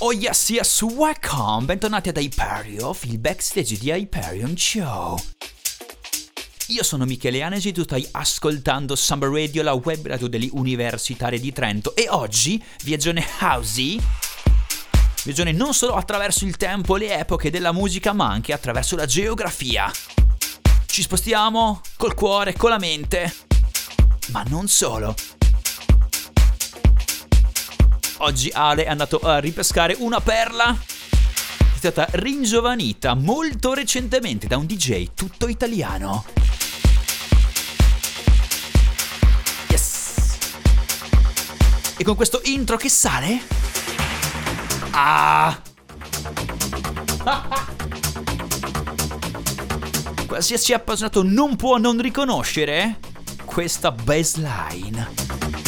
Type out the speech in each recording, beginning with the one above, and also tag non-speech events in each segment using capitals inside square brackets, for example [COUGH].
Oh yes, yes, welcome! Bentornati ad Hyperion, il backstage di Hyperion Show. Io sono Michele Anesi, tu stai ascoltando Summer Radio, la web radio delle universitarie di Trento e oggi, viaggione housey, viaggione non solo attraverso il tempo le epoche della musica, ma anche attraverso la geografia. Ci spostiamo col cuore, con la mente, ma non solo. Oggi Ale è andato a ripescare una perla è stata ringiovanita molto recentemente da un DJ tutto italiano. Yes! E con questo intro che sale? Ah! [LAUGHS] Qualsiasi appassionato non può non riconoscere questa baseline.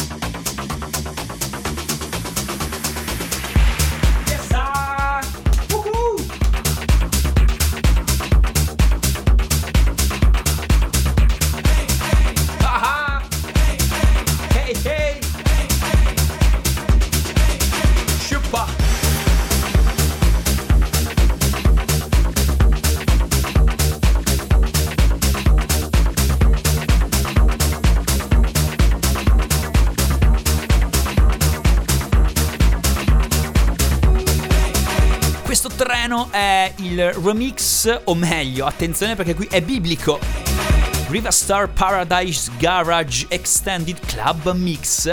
Brano è il remix, o meglio, attenzione perché qui è biblico. Riva Star Paradise Garage Extended Club Mix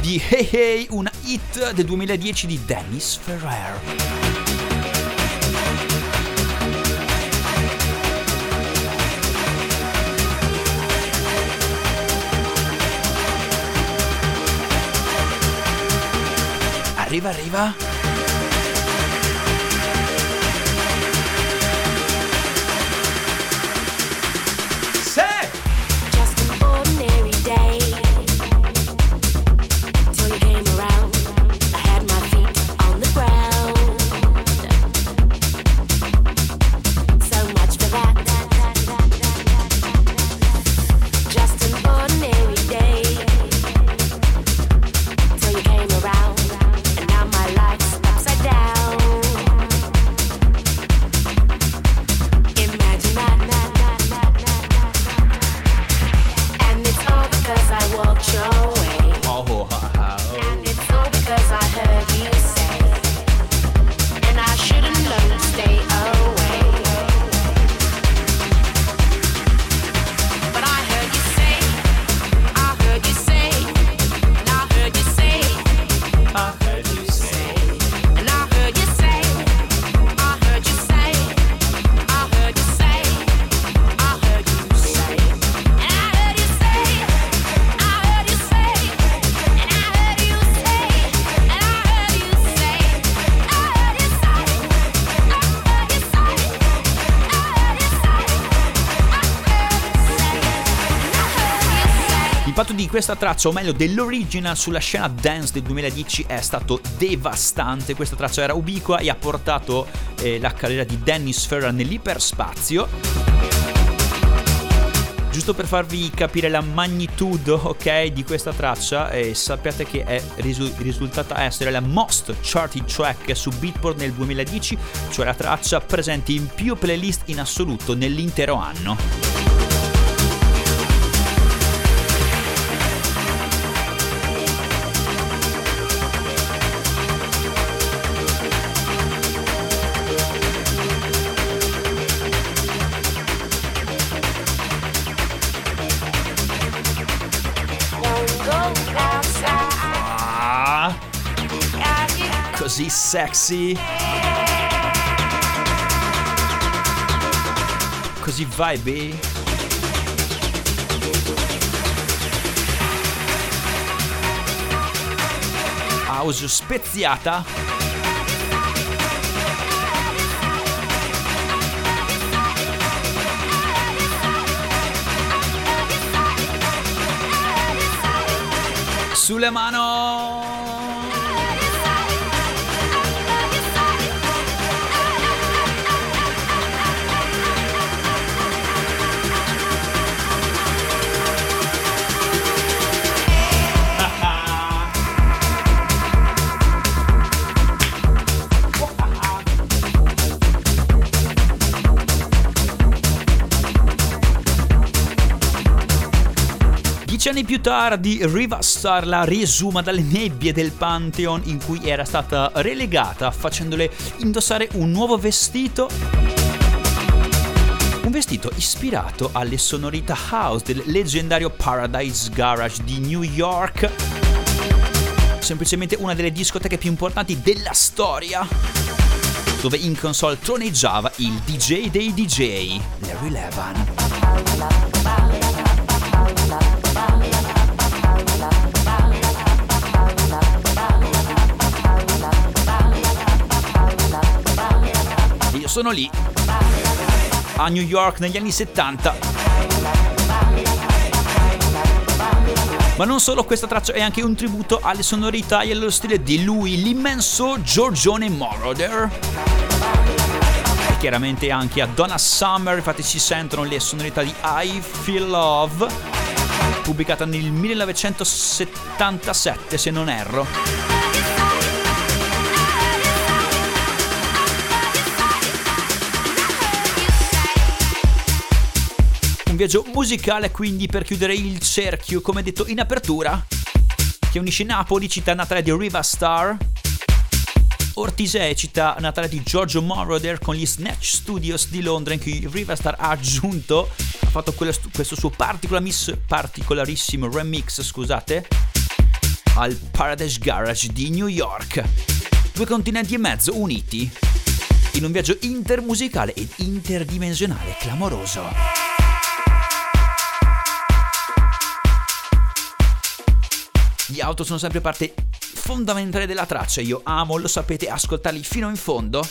di Hey Hey, una hit del 2010 di Dennis Ferrer. Arriva, arriva. Questa traccia, o meglio dell'original sulla scena dance del 2010 è stato devastante. Questa traccia era ubiqua e ha portato eh, la carriera di Dennis Ferrer nell'iperspazio. Giusto per farvi capire la magnitude, ok, di questa traccia, eh, sappiate che è risu- risultata essere la most charted track su Beatport nel 2010, cioè la traccia presente in più playlist in assoluto nell'intero anno. Così sexy. Così vibe. House speziata. Sulle mano! 15 anni più tardi, Riva Star la riesuma dalle nebbie del Pantheon in cui era stata relegata, facendole indossare un nuovo vestito. Un vestito ispirato alle sonorità house del leggendario Paradise Garage di New York. Semplicemente una delle discoteche più importanti della storia dove in console troneggiava il DJ dei DJ, Larry Levan. Sono lì, a New York negli anni 70. Ma non solo, questa traccia è anche un tributo alle sonorità e allo stile di lui, l'immenso Giorgione Moroder. E chiaramente anche a Donna Summer, infatti si sentono le sonorità di I Feel Love, pubblicata nel 1977 se non erro. Viaggio musicale quindi per chiudere il cerchio, come detto in apertura, che unisce Napoli, città natale di Riva Star, Ortisei, città natale di Giorgio Moroder con gli Snatch Studios di Londra in cui Riva Star ha aggiunto, ha fatto questo, suo particolarissimo remix, scusate, al Paradise Garage di New York. Due continenti e mezzo uniti in un viaggio intermusicale ed interdimensionale clamoroso. Gli auto sono sempre parte fondamentale della traccia, io amo, lo sapete, ascoltarli fino in fondo.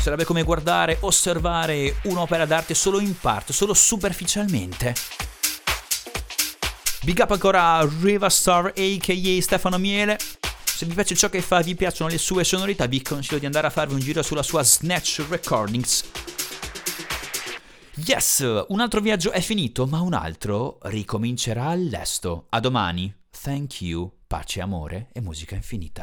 Sarebbe come guardare, osservare un'opera d'arte solo in parte, solo superficialmente. Big up ancora a Riva aka Stefano Miele. Se vi piace ciò che fa vi piacciono le sue sonorità, vi consiglio di andare a farvi un giro sulla sua Snatch Recordings. Yes, un altro viaggio è finito, ma un altro ricomincerà all'esto. A domani. Thank you, pace, amore e musica infinita.